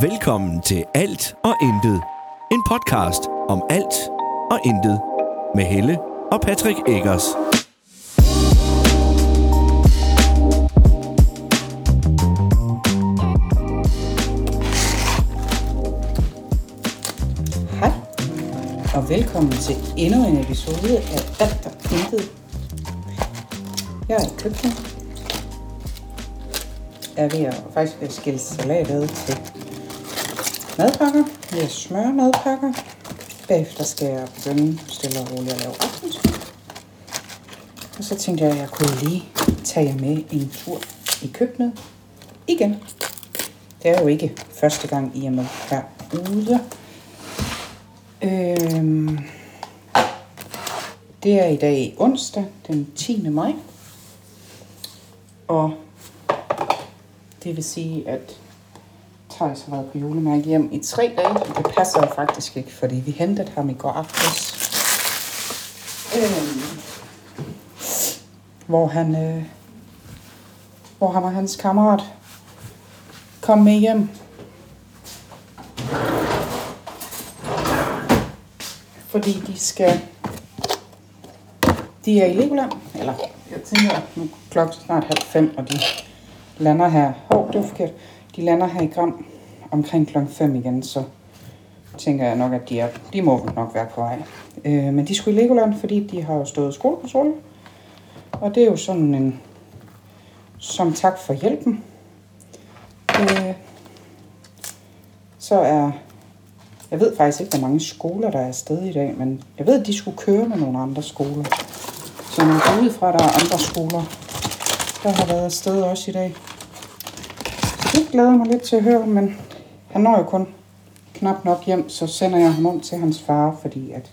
Velkommen til Alt og Intet. En podcast om alt og intet. Med Helle og Patrick Eggers. Hej, og velkommen til endnu en episode af Alt og Intet. Jeg er i køkkenet. Jeg er ved at faktisk ved at skille salat ad til madpakker. Jeg smører madpakker. Bagefter skal jeg begynde stille og roligt at lave aftensmad. Og så tænkte jeg, at jeg kunne lige tage jer med en tur i køkkenet igen. Det er jo ikke første gang, I er med herude. Øhm, det er i dag onsdag, den 10. maj. Og det vil sige, at Thijs har været på julemærke hjem i tre dage. Det passer jo faktisk ikke, fordi vi hentede ham i går aftes. Øhm, hvor han, øh, hvor han og hans kammerat kom med hjem. Fordi de skal... De er i Legoland, eller jeg tænker, nu er klokken snart halv fem, og de lander her. Hov, oh, det var forkert. De lander her i Gram omkring klokken 5 igen, så tænker jeg nok, at de, er, de må nok være på vej. Øh, men de skulle i Legoland, fordi de har jo stået skolekontrol. Og det er jo sådan en, som tak for hjælpen. Øh, så er, jeg ved faktisk ikke, hvor mange skoler, der er afsted i dag, men jeg ved, at de skulle køre med nogle andre skoler. Så man går ud fra, at der er andre skoler, der har været afsted også i dag. Det glæder mig lidt til at høre, men han når jo kun knap nok hjem, så sender jeg ham om til hans far, fordi at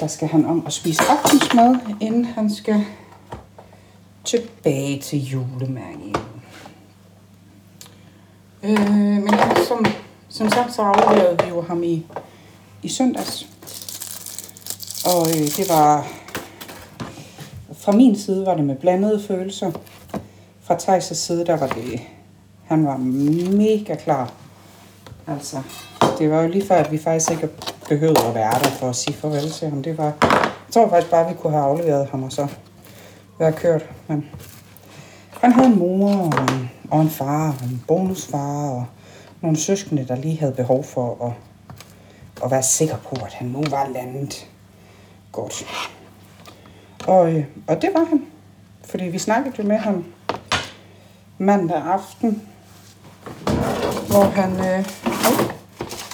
der skal han om at spise aftensmad, inden han skal tilbage til julemanden. Øh, men ja, som, som sagt, så afleverede vi jo ham i, i søndags. Og øh, det var, fra min side var det med blandede følelser. Fra Thijs' side, der var det, han var mega klar. Altså, det var jo lige før, at vi faktisk ikke behøvede at være der for at sige farvel til ham. Det var, jeg tror faktisk bare, at vi kunne have afleveret ham og så være kørt. Men han havde en mor og en, og en far og en bonusfar og nogle søskende, der lige havde behov for at, at være sikker på, at han nu var landet godt. Og, øh, og det var han. Fordi vi snakkede jo med ham mandag aften, hvor han, øh,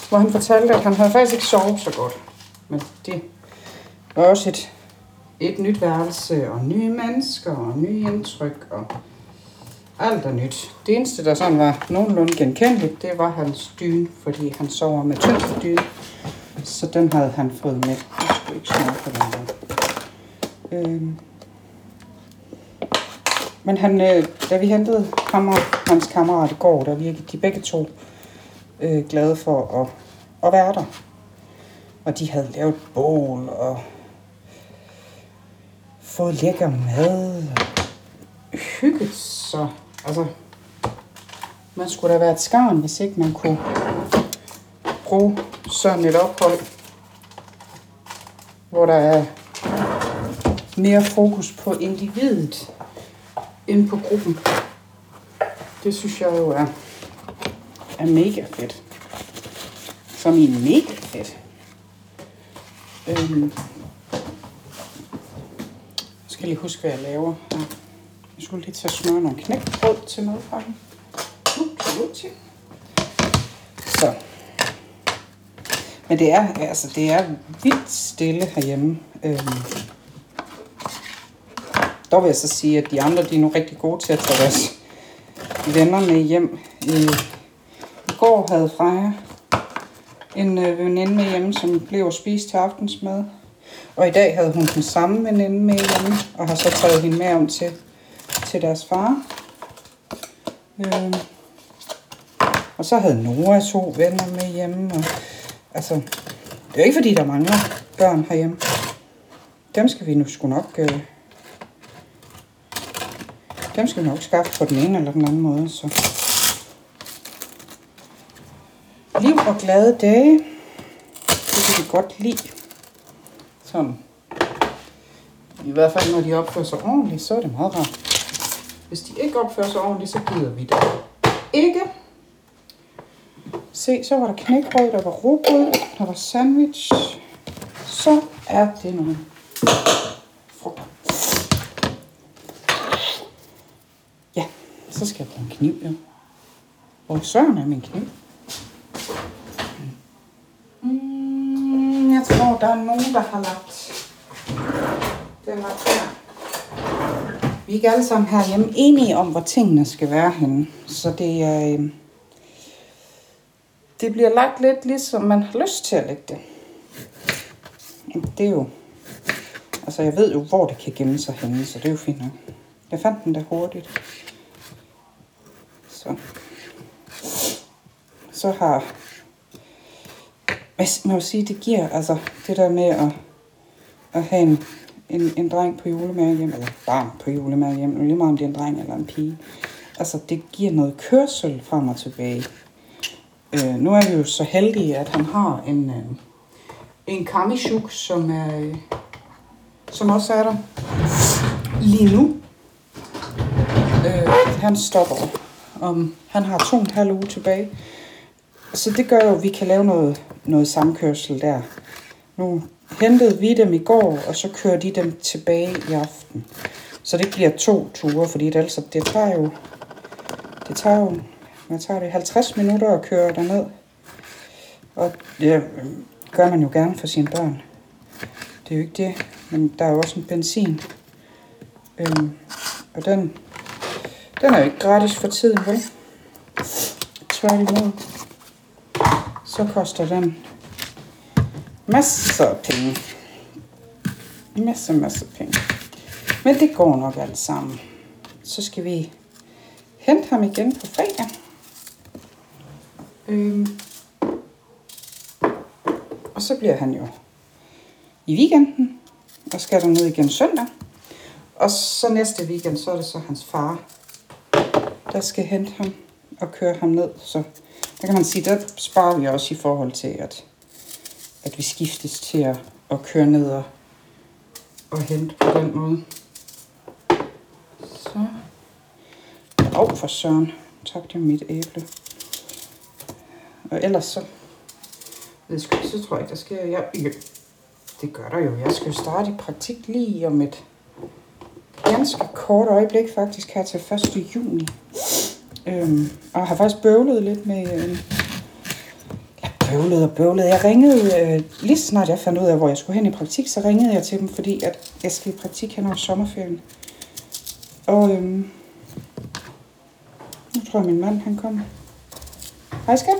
hvor han fortalte, at han havde faktisk ikke sovet så godt. Men det var også et, et nyt værelse, og nye mennesker, og nye indtryk, og alt er nyt. Det eneste, der sådan var nogenlunde genkendeligt, det var hans dyne, fordi han sover med tynd dyne. Så den havde han fået med. Jeg skulle ikke snart på den der. Øhm. Men han, øh, da vi hentede ham og hans kammerat i går, der virkede de begge to øh, glade for at, at være der. Og de havde lavet bål og fået lækker mad og hygget sig. Altså, man skulle da være et skarn, hvis ikke man kunne bruge sådan et ophold, hvor der er mere fokus på individet ind på gruppen. Det synes jeg jo er, er mega fedt. Som i mega fedt. Øhm. Jeg skal lige huske, hvad jeg laver. Ja. Jeg skulle lige tage smøre nogle knækbrød til madpakken. Uh, Ups, Så. Men det er, altså, det er vildt stille herhjemme. Øhm. Dog vil jeg så sige, at de andre de er nu rigtig gode til at tage deres venner med hjem. I, går havde Freja en øh, veninde med hjemme, som blev spist til aftensmad. Og i dag havde hun den samme veninde med hjemme, og har så taget hende med om til, til deres far. Øh. Og så havde Nora to venner med hjemme. Og, altså, det er ikke fordi, der mangler børn herhjemme. Dem skal vi nu sgu nok... Øh, dem skal vi nok skaffe på den ene eller den anden måde. Så. liv og glade dage. Det kan vi godt lide. Sådan. I hvert fald, når de opfører sig ordentligt, så er det meget rart. Hvis de ikke opfører sig ordentligt, så gider vi det ikke. Se, så var der knækbrød, der var rugbrød, der var sandwich. Så er det nogle frugter. Ja, så skal jeg bruge en kniv, jo. Hvor søren er min kniv? Mm, jeg tror, der er nogen, der har lagt den var. Vi er ikke alle sammen herhjemme enige om, hvor tingene skal være henne. Så det er... Øh, det bliver lagt lidt ligesom man har lyst til at lægge det. Det er jo... Altså, jeg ved jo, hvor det kan gemme sig henne, så det er jo fint nok. Jeg fandt den der hurtigt. Så. Så har... Hvad man vil sige, det giver, altså, det der med at, at have en, en, en dreng på julemærke hjem, eller barn på julemærke hjem, lige meget om det er en dreng eller en pige. Altså, det giver noget kørsel frem og tilbage. Øh, nu er vi jo så heldige, at han har en, øh, en kamishuk, som er, øh, som også er der lige nu. Øh, han stopper om, han har to og en halv uge tilbage. Så det gør jo, at vi kan lave noget, noget samkørsel der. Nu hentede vi dem i går, og så kører de dem tilbage i aften. Så det bliver to ture, fordi det, altså, det tager jo, det tager jo, hvad tager det, 50 minutter at køre derned. Og det øh, gør man jo gerne for sine børn. Det er jo ikke det, men der er jo også en benzin. Øhm, og den, den er jo ikke gratis for tiden, vel? Tværtimod. Så koster den masser af penge. Masser, masser af penge. Men det går nok alt sammen. Så skal vi hente ham igen på fredag. Øhm. Og så bliver han jo i weekenden, og skal der ned igen søndag. Og så næste weekend, så er det så hans far, der skal hente ham og køre ham ned. Så der kan man sige, der sparer vi også i forhold til, at, at vi skiftes til at, at køre ned og, og hente på den måde. Så. Åh, oh, for søren. Tabte jeg mit æble. Og ellers så... Ved skal, så tror jeg ikke, der sker... Jeg, ja, det gør der jo. Jeg skal jo starte i praktik lige om et ganske kort øjeblik faktisk her til 1. juni. Øhm, og jeg har faktisk bøvlet lidt med... Øh, ja, bøvlet og bøvlet. Jeg ringede, øh, lige snart jeg fandt ud af, hvor jeg skulle hen i praktik, så ringede jeg til dem, fordi at jeg skal i praktik hen over sommerferien. Og øhm, nu tror jeg, min mand han kommer. Hej skat.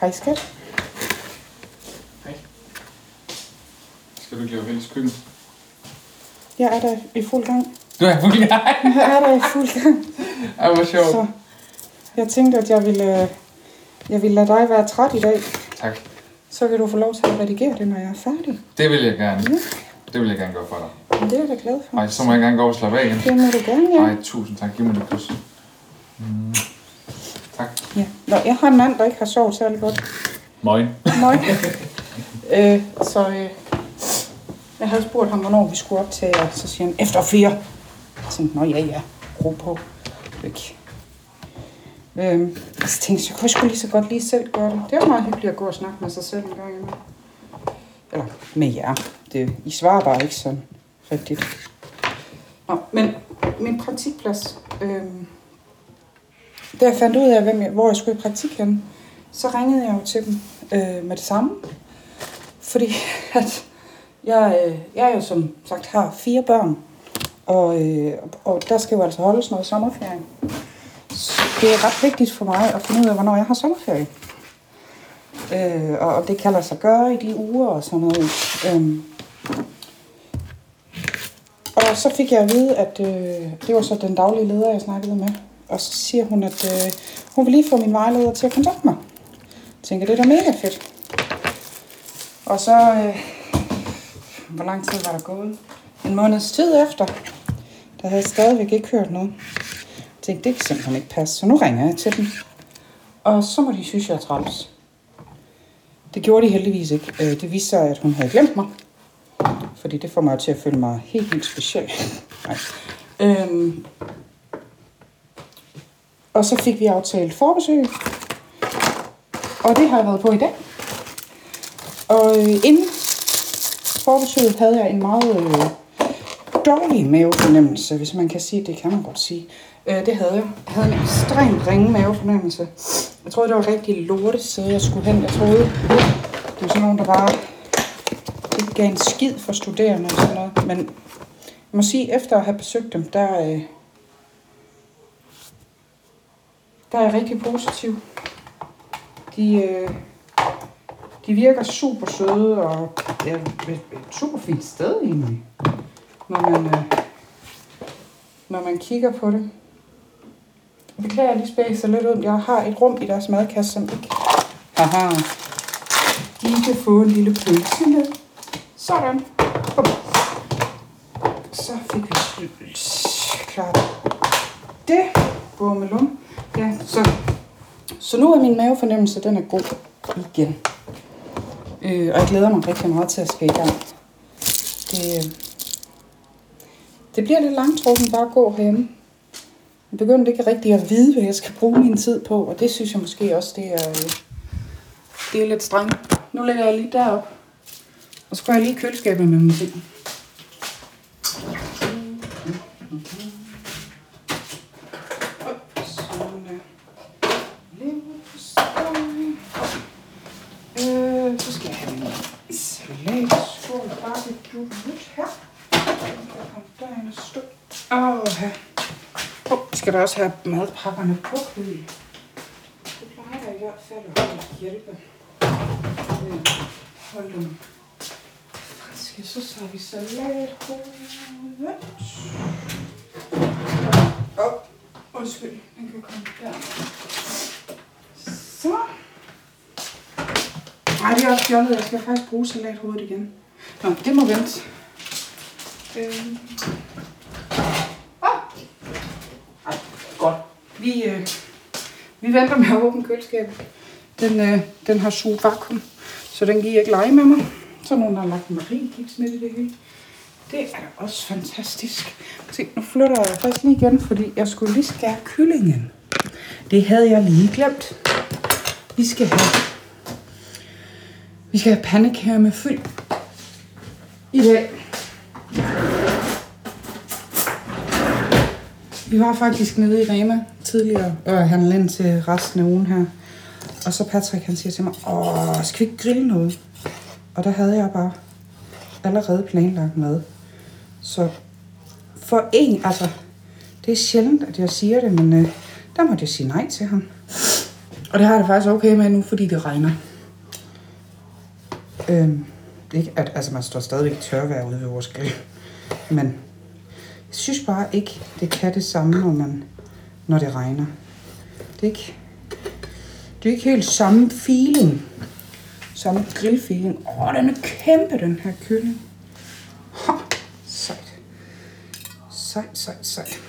Hej skat. Hej. Skal du ikke lave fælles køkken? Jeg er der i fuld gang. Du er fuld gang. Jeg er der i fuld gang. Ej, hvor sjovt. Så jeg tænkte, at jeg ville, øh, jeg ville lade dig være træt i dag. Tak. Så kan du få lov til at redigere det, når jeg er færdig. Det vil jeg gerne. Ja. Det vil jeg gerne gøre for dig. Men det er jeg da glad for. Ej, så må jeg gerne gå og slappe af igen. Det må du gerne, ja. Ej, tusind tak. Giv mig det kys. Mm. Tak. ja. Nå, jeg har en mand, der ikke har sovet særlig godt. Moin. Møg. øh, så øh, jeg havde spurgt ham, hvornår vi skulle op til, og så siger han, efter fire. Jeg tænkte, nå ja, ja, ro på. Væk. Øhm, så tænkte jeg, så kunne jeg sgu lige så godt lige selv gøre det. Det er meget hyggeligt at gå og snakke med sig selv en gang imellem. Eller med jer. Det, I svarer bare ikke sådan rigtigt. Nå, men min praktikplads. Øhm, da jeg fandt ud af, hvem jeg, hvor jeg skulle i praktik hen, så ringede jeg jo til dem øh, med det samme. Fordi at jeg, øh, jeg jo som sagt har fire børn, og, øh, og der skal jo altså holdes noget sommerferie. Så det er ret vigtigt for mig at finde ud af, hvornår jeg har sommerferie. Øh, og, og det kan lade sig gøre i de uger og sådan noget. Øh, Og så fik jeg at vide, at øh, det var så den daglige leder, jeg snakkede med. Og så siger hun, at øh, hun vil lige få min vejleder til at kontakte mig. Jeg tænker, det er da mega fedt. Og så, øh, hvor lang tid var der gået? En måneds tid efter, der havde jeg stadigvæk ikke hørt noget. Jeg tænkte, det kan simpelthen ikke passe, så nu ringer jeg til dem. Og så må de synes, jeg er træls. Det gjorde de heldigvis ikke. Øh, det viste sig, at hun havde glemt mig. Fordi det får mig til at føle mig helt, helt speciel. Nej. Øhm. Og så fik vi aftalt forbesøg. Og det har jeg været på i dag. Og øh, inden forbesøget havde jeg en meget øh, dårlig mavefornemmelse, hvis man kan sige det, kan man godt sige. Øh, det havde jeg. Jeg havde en ekstremt ringe mavefornemmelse. Jeg troede, det var rigtig lortet sted, jeg skulle hen. Jeg troede, det var sådan nogen, der bare ikke gav en skid for studerende og sådan noget. Men jeg må sige, efter at have besøgt dem, der, øh, der er jeg rigtig positiv. De, øh, de virker super søde og ja, et super fint sted egentlig, når man, øh, når man kigger på det. Jeg beklager, jeg lige spæser lidt ud. Jeg har et rum i deres madkasse, som ikke... Haha. De kan få en lille pølse med. Sådan. Bum. Så fik vi klart det. Bummelum. Ja, så, så nu er min mavefornemmelse, den er god igen. Øh, og jeg glæder mig rigtig meget til at skal i gang. Det, øh, det bliver lidt langtrukken bare at gå hjemme. Jeg begyndte ikke rigtig at vide, hvad jeg skal bruge min tid på, og det synes jeg måske også, det er, øh, det er lidt strengt. Nu lægger jeg lige derop, og så går jeg lige i køleskabet med min ting. Sådan der. Leverpostej. Øh, så skal jeg have min salatskål barbecue nyt her. Den kan komme derind og stå. Åh, her. Oh, skal da også have madpakkerne på køl. Det plejer der i hvert fald at hjælpe. Øh, hold dem friske. Så tager vi salathovedet. Åh, oh, undskyld. Den kan komme der. Så. Nej, det er også fjollet. Jeg skal faktisk bruge salathovedet igen. Nå, det må vente. Øh. Ah. Ej, godt. Vi, øh, vi venter med at åbne køleskabet. Den, øh, den har suget vakuum, så den giver ikke lege med mig. Så er nogen, der har lagt marinkiks med i det hele. Det er da også fantastisk. Se, nu flytter jeg faktisk lige igen, fordi jeg skulle lige skære kyllingen. Det havde jeg lige glemt. Vi skal have, vi skal have pandekager med fyld i dag. Vi var faktisk nede i Rema tidligere og handlede ind til resten af ugen her. Og så Patrick han siger til mig, åh, skal vi ikke grille noget? Og der havde jeg bare allerede planlagt mad. Så for en, altså, det er sjældent, at jeg siger det, men øh, der måtte jeg sige nej til ham. Og det har jeg det faktisk okay med nu, fordi det regner. Øhm, det er ikke, at, altså man står stadigvæk i tørvejr ude ved vores grill. Men synes bare ikke, det kan det samme, når, man, når det regner. Det er ikke, det er ikke helt samme feeling. Samme grillfeeling. Åh, den er kæmpe, den her kylling. Ha, sejt. Sejt, sejt, sejt.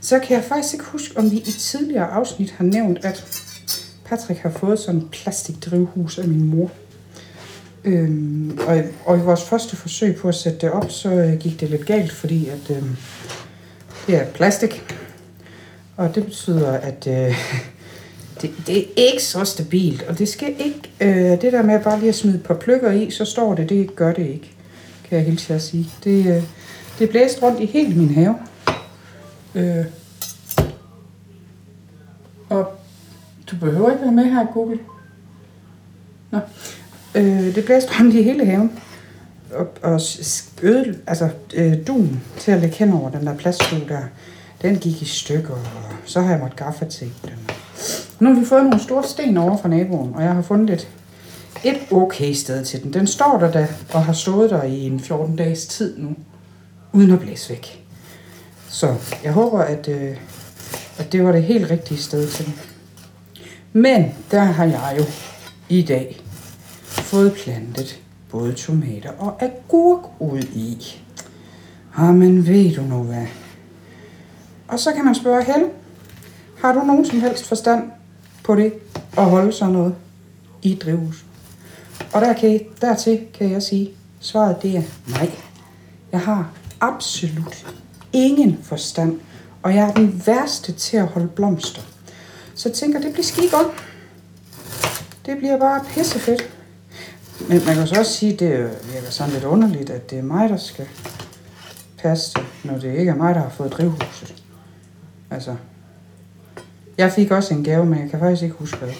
Så kan jeg faktisk ikke huske, om vi i tidligere afsnit har nævnt, at Patrick har fået sådan en plastikdrivhus af min mor. Øhm, og, og i vores første forsøg på at sætte det op, så øh, gik det lidt galt, fordi at øh, det er plastik. Og det betyder, at øh, det, det er ikke så stabilt. Og det skal ikke, øh, det der med bare lige at smide et par pløkker i, så står det, det gør det ikke, kan jeg helt at sige. Det, øh, det blæste rundt i hele min have. Øh, og du behøver ikke være med her, Google. Nå. Øh, det blæste rundt i hele haven. Og, og øde, altså, øh, duen til at lægge hen over den der plaststol der, den gik i stykker, og så har jeg måttet gaffatape den. Nu har vi fået nogle store sten over fra naboen, og jeg har fundet et, et okay sted til den. Den står der da, og har stået der i en 14 dages tid nu, uden at blæse væk. Så jeg håber, at, øh, at det var det helt rigtige sted til den. Men der har jeg jo i dag fået plantet både tomater og agurk ud i. Jamen, men ved du nu hvad? Og så kan man spørge Helle, Har du nogen som helst forstand på det at holde sådan noget i et drivhus? Og der kan, dertil kan jeg sige, svaret det er nej. Jeg har absolut ingen forstand, og jeg er den værste til at holde blomster. Så jeg tænker, det bliver skidt godt. Det bliver bare pissefedt. Men man kan så også sige, at det virker sådan lidt underligt, at det er mig, der skal passe det, når det ikke er mig, der har fået drivhuset. Altså, jeg fik også en gave, men jeg kan faktisk ikke huske hvad.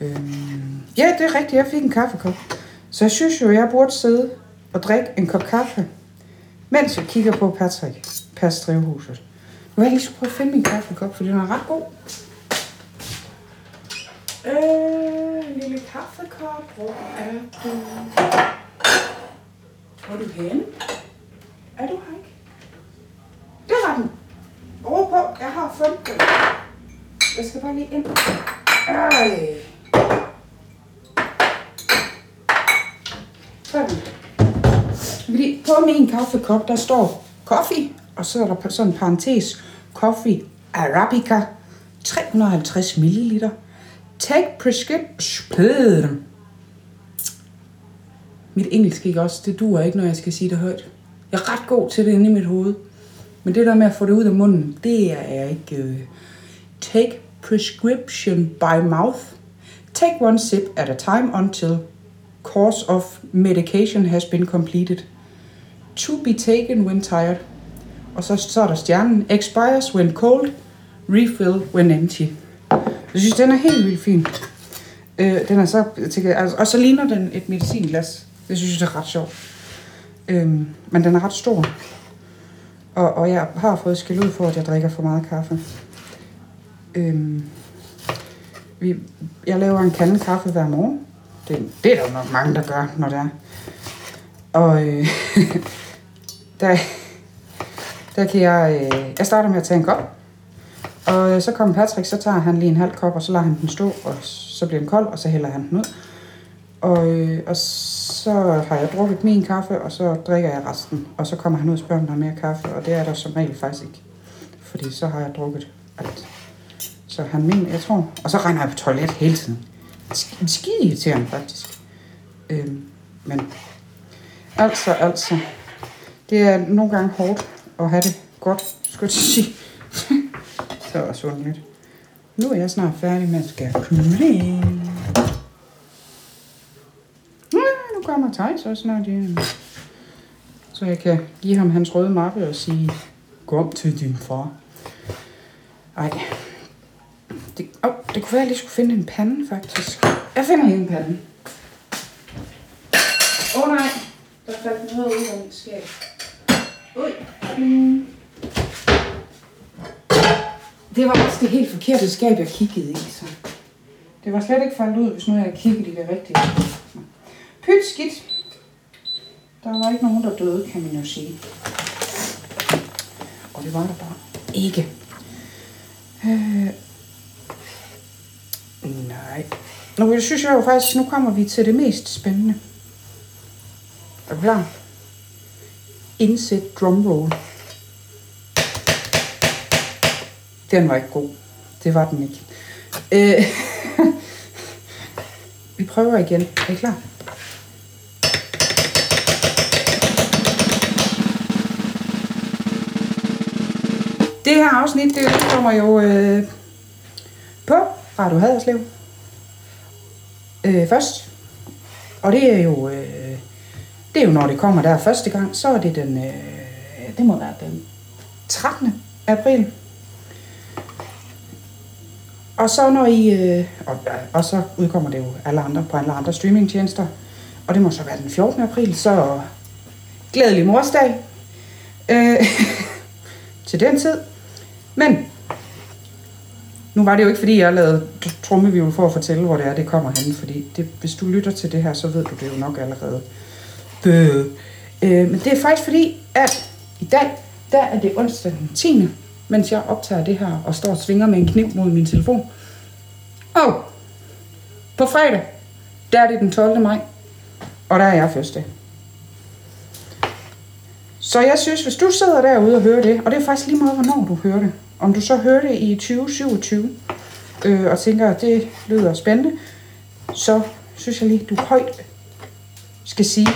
Øhm, ja, det er rigtigt, jeg fik en kaffekop. Så jeg synes jo, jeg burde sidde og drikke en kop kaffe, mens jeg kigger på Patrick passe drivhuset. Nu vil jeg lige prøve at finde min kaffekop, for den er ret god. Øh, lille kaffekop, hvor er du? Hvor er du henne? Er du her ikke? Der var den. Ro på, jeg har fundet den. Jeg skal bare lige ind. Ej. Sådan. Fordi på min kaffekop, der står coffee, og så er der sådan en parentes, coffee arabica, 350 ml. Take prescription. Mit engelsk ikke også, det duer ikke, når jeg skal sige det højt. Jeg er ret god til det inde i mit hoved. Men det der med at få det ud af munden, det er jeg ikke. Øh. Take prescription by mouth. Take one sip at a time until course of medication has been completed. To be taken when tired. Og så, så er der stjernen. Expires when cold. Refill when empty. Jeg synes, den er helt vildt fin. Øh, den er så, til, altså, og så ligner den et medicinglas. Det synes jeg er ret sjovt. Øh, men den er ret stor. Og, og jeg har fået skæld ud for, at jeg drikker for meget kaffe. Øh, vi, jeg laver en kande kaffe hver morgen. Det, det er der nok mange, der gør, når det er. Og øh, der, der kan jeg... Øh, jeg starter med at tage en kop. Og øh, så kommer Patrick, så tager han lige en halv kop, og så lader han den stå, og så bliver den kold, og så hælder han den ud. Og, øh, og så har jeg drukket min kaffe, og så drikker jeg resten. Og så kommer han ud og spørger, om der er mere kaffe, og det er der som regel faktisk ikke. Fordi så har jeg drukket alt. Så han mener, jeg tror... Og så regner jeg på toilet hele tiden. En skide irriterende, faktisk. Øhm, men altså, altså. Det er nogle gange hårdt at have det godt, skulle jeg sige. så er sundt lidt. Nu er jeg snart færdig med at skære kylling. Ja, nu kommer Thijs også snart hjem. Så jeg kan give ham hans røde mappe og sige, kom til din far. Ej. Det, oh, det kunne være, at jeg lige skulle finde en pande, faktisk. Jeg finder en pande. Åh oh, nej, der faldt noget ud af mit skab. Ui. Mm. Det var også det helt forkerte skab, jeg kiggede i. Så. Det var slet ikke faldet ud, hvis nu jeg havde kigget i det rigtige. Pyt skidt. Der var ikke nogen, der døde, kan man jo sige. Og det var der bare ikke. Øh. Nej. Nu synes jeg jo faktisk, nu kommer vi til det mest spændende. Er du klar? Indsæt drumroll. Den var ikke god. Det var den ikke. Øh, vi prøver igen. Er I klar? Det her afsnit, det kommer jo øh, på Radio Haderslev øh, først. Og det er jo øh, det er jo når det kommer der første gang, så er det den øh, det må være den 13. april. Og så når I, øh, og, og så udkommer det jo alle andre på alle andre streamingtjenester, og det må så være den 14. april, så glædelig morsdag øh, til den tid. Men nu var det jo ikke, fordi jeg lavede trummevivl for at fortælle, hvor det er, det kommer hen, fordi det, hvis du lytter til det her, så ved du det jo nok allerede. Øh, øh men det er faktisk fordi, at i dag, der er det onsdag den 10 mens jeg optager det her og står og svinger med en kniv mod min telefon. Og på fredag, der er det den 12. maj, og der er jeg første. Så jeg synes, hvis du sidder derude og hører det, og det er faktisk lige meget, hvornår du hører det, Om du så hører det i 2027 øh, og tænker, at det lyder spændende, så synes jeg lige, du højt skal sige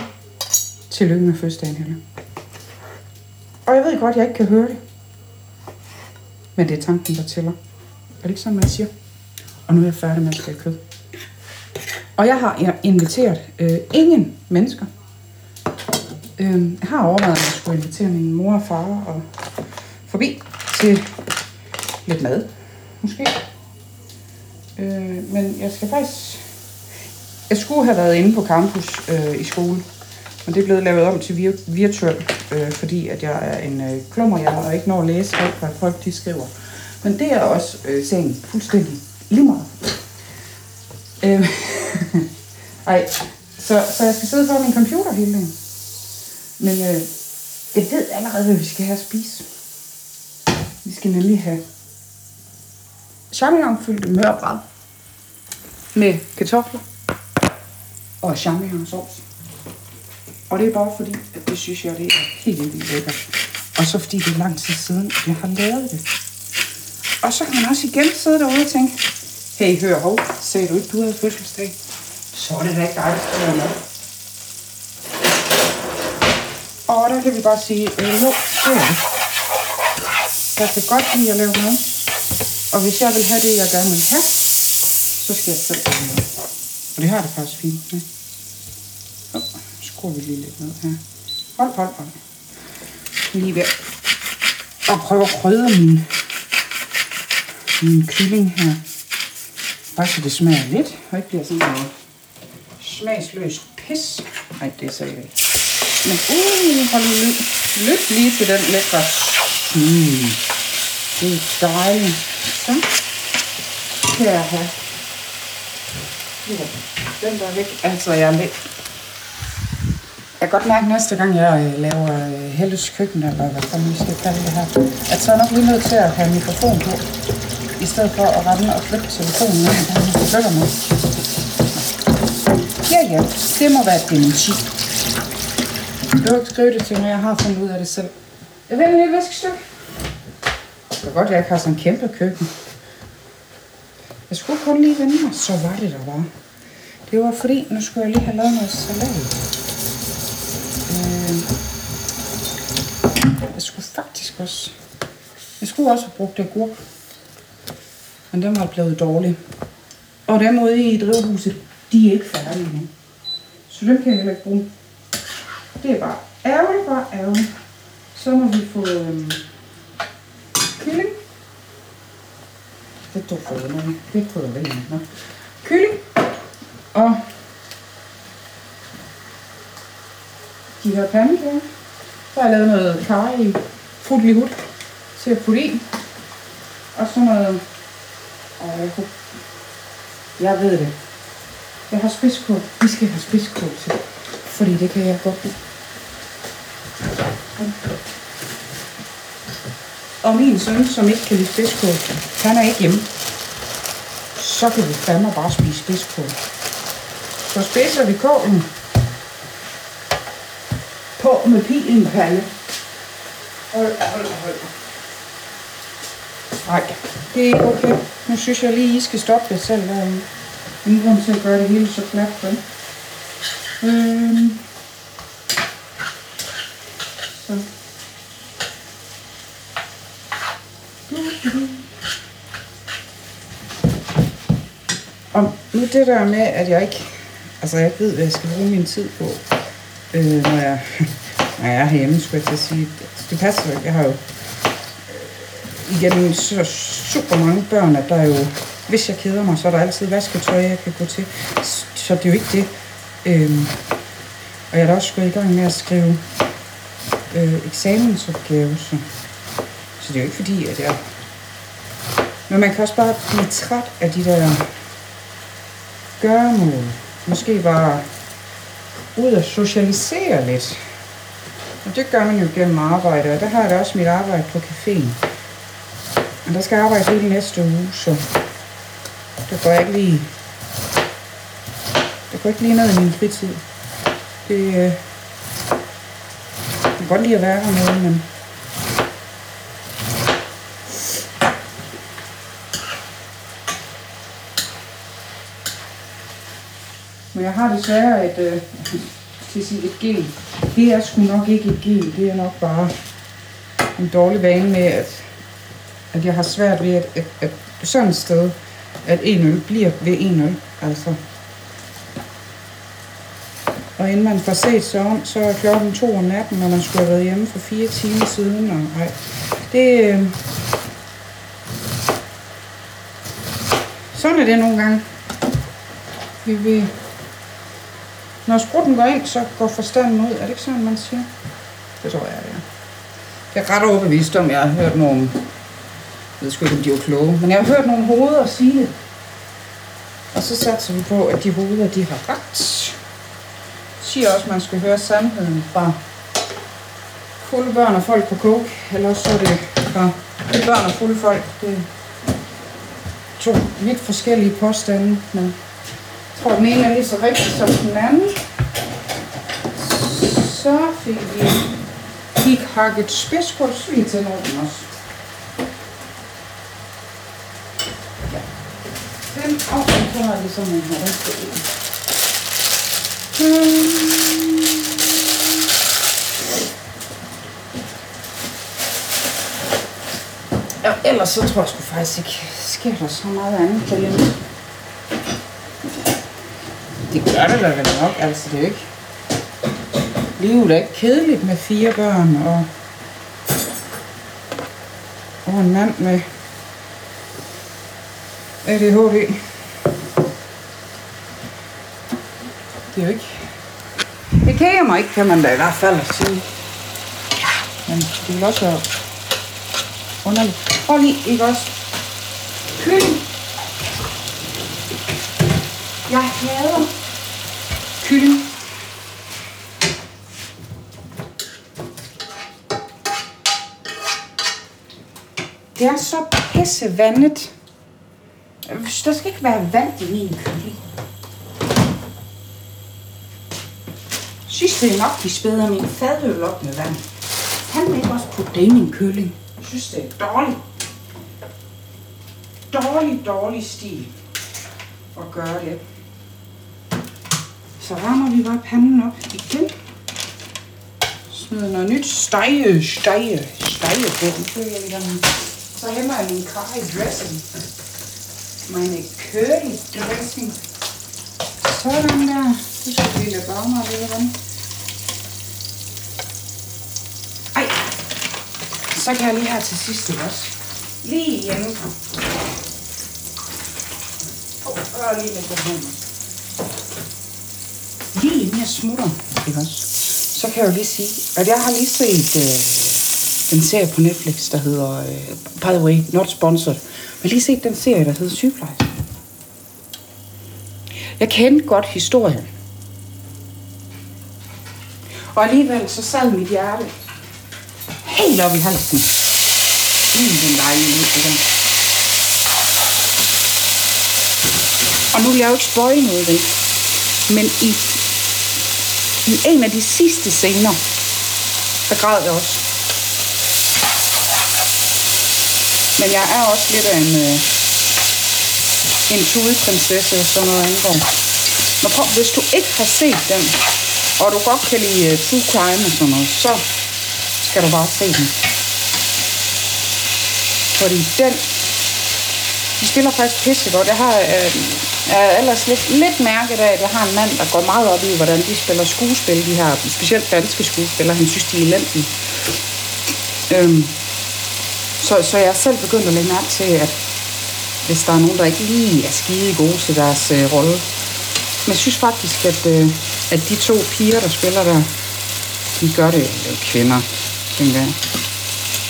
tillykke med fødselsdagen, Helle. Og jeg ved godt, at jeg ikke kan høre det. Men det er tanken, der tæller. Er det ikke sådan, man siger? Og nu er jeg færdig med at skære kød. Og jeg har inviteret øh, ingen mennesker. Øh, jeg har overvejet, at jeg skulle invitere min mor og far og forbi til lidt mad, måske. Øh, men jeg skal faktisk... Jeg skulle have været inde på campus øh, i skole, men det er blevet lavet om til vir- virtuel, øh, fordi at jeg er en øh, klummerhjerne og ikke når at læse alt, hvad folk de skriver. Men det er også øh, sagen fuldstændig lige meget. Øh, ej, så, så jeg skal sidde foran min computer hele dagen. Men øh, jeg ved allerede, hvad vi skal have at spise. Vi skal nemlig have champignonfyldte mørbrad med kartofler og champignonsauce. Og det er bare fordi, at det synes jeg, det er helt vildt lækkert. Og så fordi det er lang tid siden, at jeg har lavet det. Og så kan man også igen sidde derude og tænke, hey, hør, hov, sagde du ikke, du havde fødselsdag? Så er det da ikke dig, der skal med. Og der kan vi bare sige, øh, jo, det er det. Jeg kan godt lide at lave noget. Og hvis jeg vil have det, jeg gerne vil have, så skal jeg selv lave noget. Og det har det faktisk fint med. Skruer vi lige lidt ned her. Hold, hold, hold. Lige ved at prøve at krydre min, min kylling her. Bare så det smager lidt, og ikke bliver sådan noget smagsløst pis. Nej, det sagde jeg ikke. Men uh, hold nu lyt. Lyt lige til den lækre. Mm. Det er dejligt. Så kan jeg have. Den der væk. Altså, jeg er lidt. Kan godt mærke næste gang, jeg øh, laver øh, Helles køkken, eller hvad fanden vi skal kalde det her, at så er nok lige nødt til at have mikrofon på, i stedet for at rende og flytte telefonen, når jeg begynder med. Ja, ja, det må være et dementi. Du kan ikke skrive det til mig, jeg har fundet ud af det selv. Jeg vil lige et viskestykke. Det er godt, at jeg ikke har sådan en kæmpe køkken. Jeg skulle kun lige vende mig, så var det der var. Det var fordi, nu skulle jeg lige have lavet noget salat. Jeg skulle faktisk også... Jeg skulle også have brugt agurk. Men den var blevet dårlig. Og dem ude i drivhuset, de er ikke færdige nu. Så dem kan jeg heller ikke bruge. Det er bare ærgerligt, bare ærgerligt. Så må vi få øhm, kylling. Det tog for mig. Det er krydderi. Nå. Kylling. Og de her pandekager. Så har jeg lavet noget karry frutlig hud til at putte i. Og så noget... Og jeg, kunne, jeg ved det. Jeg har spidskål. Vi skal have spidskål til. Fordi det kan jeg godt lide. Og min søn, som ikke kan lide spidskål, han er ikke hjemme. Så kan vi fandme bare spise spidskål. Så spidser vi kålen på med pilen palle. Hold, hold, hold. Nej, det er ikke okay. Nu synes jeg lige, I skal stoppe det selv derinde. Ingen grund til at gøre det hele så klat, vel? Øhm. Så. Og nu det der med, at jeg ikke, altså jeg ved, hvad jeg skal bruge min tid på, øh, når, jeg, når jeg er hjemme, skulle jeg til at sige. Det passer jo ikke. Jeg har jo øh, igennem så super mange børn, at der er jo, hvis jeg keder mig, så er der altid vasketøj, jeg kan gå til. Så det er jo ikke det. Øhm, og jeg er da også gået i gang med at skrive øh, eksamensopgave, så, så det er jo ikke fordi, at jeg... Men man kan også bare blive træt af de der gøremål. Måske bare ud og socialisere lidt. Og det gør man jo gennem arbejde, og der har jeg da også mit arbejde på caféen. Og der skal jeg arbejde hele næste uge, så det går jeg ikke lige... Det går ikke lige noget i min fritid. Det, øh, jeg kan godt lide at være hernede, men Men jeg har desværre et, øh, til at sige et gen. Det er sgu nok ikke et gen. Det er nok bare en dårlig vane med, at, at jeg har svært ved, at, at, at sådan et sted, at en øl bliver ved en øl. Altså. Og inden man får set sig om, så er klokken to om natten, når man skulle have været hjemme for fire timer siden. Og, nej, det, øh, sådan er det nogle gange. Vi vil... Når sprutten går ind, så går forstanden ud. Er det ikke sådan, man siger? Det tror jeg, det er. Jeg er ret overbevist om, jeg har hørt nogle... Jeg ved sgu ikke, om de er kloge, men jeg har hørt nogle hoveder sige det. Og så satser vi på, at de hoveder, de har ret. Jeg siger også, at man skal høre sandheden fra fulde børn og folk på coke, eller også så er det fra fulde børn og fulde folk. Det er to vidt forskellige påstande, men tror, den ene er lige så rigtig som den anden. Så fik vi gik hakket spidskålsvin til nogen også. Ja. Den og så har vi sådan en her. Den skal ud. Ja, ellers så tror jeg sgu faktisk ikke, sker der så meget andet på lige det gør det da vel nok, altså det er jo ikke... Livet er ikke kedeligt med fire børn og, og en mand med ADHD. Det er jo ikke... Det kæger mig ikke, kan man da i hvert fald sige. Ja, men det vil også være underligt. Prøv lige, ikke også? Kylling. Jeg hader kylling. Det er så pissevandet. Der skal ikke være vand i min kylling. Synes nok, de spæder min fadøl op med vand. Han vil ikke også putte det i min kylling? Jeg synes, det er dårligt. Dårlig, dårlig stil at gøre det. Så varmer vi bare panden op igen. Smider noget nyt stege, stege, stege på. Så hæmmer jeg min curry dressing. Mine curry dressing. Sådan der. Så skal vi lade varmere lidt vand. Ej, så kan jeg lige her til sidst også. Lige hjemme. Åh, lige med på hånden. Jeg smutter, ikke også? Så kan jeg jo lige sige, at jeg har lige set øh, en serie på Netflix, der hedder, øh, by the way, not sponsored, men jeg har lige set den serie, der hedder Sygeplejerske. Jeg kendte godt historien. Og alligevel så sad mit hjerte helt op i halsen. Mm, den dejlige lyd, det der. Og nu vil jeg jo ikke spoil noget, vel? Men i, i en af de sidste scener, der græd jeg også. Men jeg er også lidt af en, øh, en tudeprinsesse, sådan noget angår. Men prøv, hvis du ikke har set den, og du godt kan lide uh, true crime og sådan noget, så skal du bare se den. Fordi den, de spiller faktisk pisse godt. Jeg har øh, jeg er ellers lidt, lidt mærket af, at jeg har en mand, der går meget op i, hvordan de spiller skuespil, de her specielt danske skuespillere. Han synes, de er elendige. Øhm, så, så jeg er selv begyndt at lægge mærke til, at hvis der er nogen, der ikke lige er skide gode til deres øh, rolle. Men jeg synes faktisk, at, øh, at de to piger, der spiller der, de gør det, jo kvinder, tænker jeg.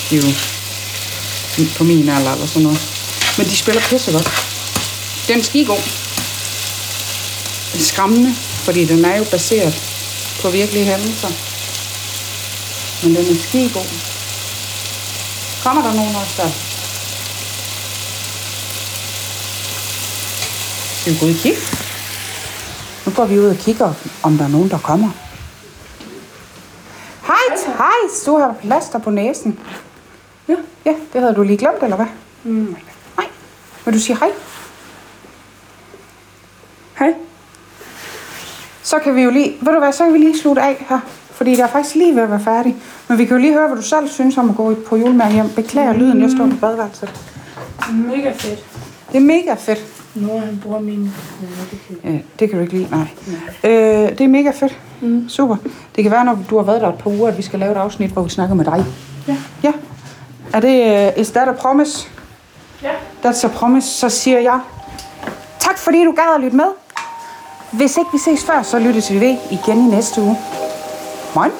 De er jo på min alder eller sådan noget. Men de spiller pisse godt. Den er skide god skræmmende, fordi den er jo baseret på virkelige hændelser. Men den er skide god. Kommer der nogen også der? Skal vi gå ud og kigge? Nu går vi ud og kigger, om der er nogen, der kommer. Hej, hej, du har plaster på næsen. Ja, ja, det havde du lige glemt, eller hvad? Mm. Nej, vil du sige hej? Hej. Så kan vi jo lige, ved du hvad, så kan vi lige slutte af her. Fordi der er faktisk lige ved at være færdig. Men vi kan jo lige høre, hvad du selv synes om at gå på julemærke hjem. Beklager lyden, jeg står på badeværelset. Mega fedt. Det er mega fedt. Nu han bruger min... Ja, det kan du ikke lide, nej. Øh, det er mega fedt. Mm. Super. Det kan være, når du har været der et par uger, at vi skal lave et afsnit, hvor vi snakker med dig. Ja. Ja. Er det, uh, is that a promise? Ja. That's a promise. Så siger jeg, tak fordi du gad at lytte med. Hvis ikke vi ses før, så lyttes vi ved igen i næste uge. Moin.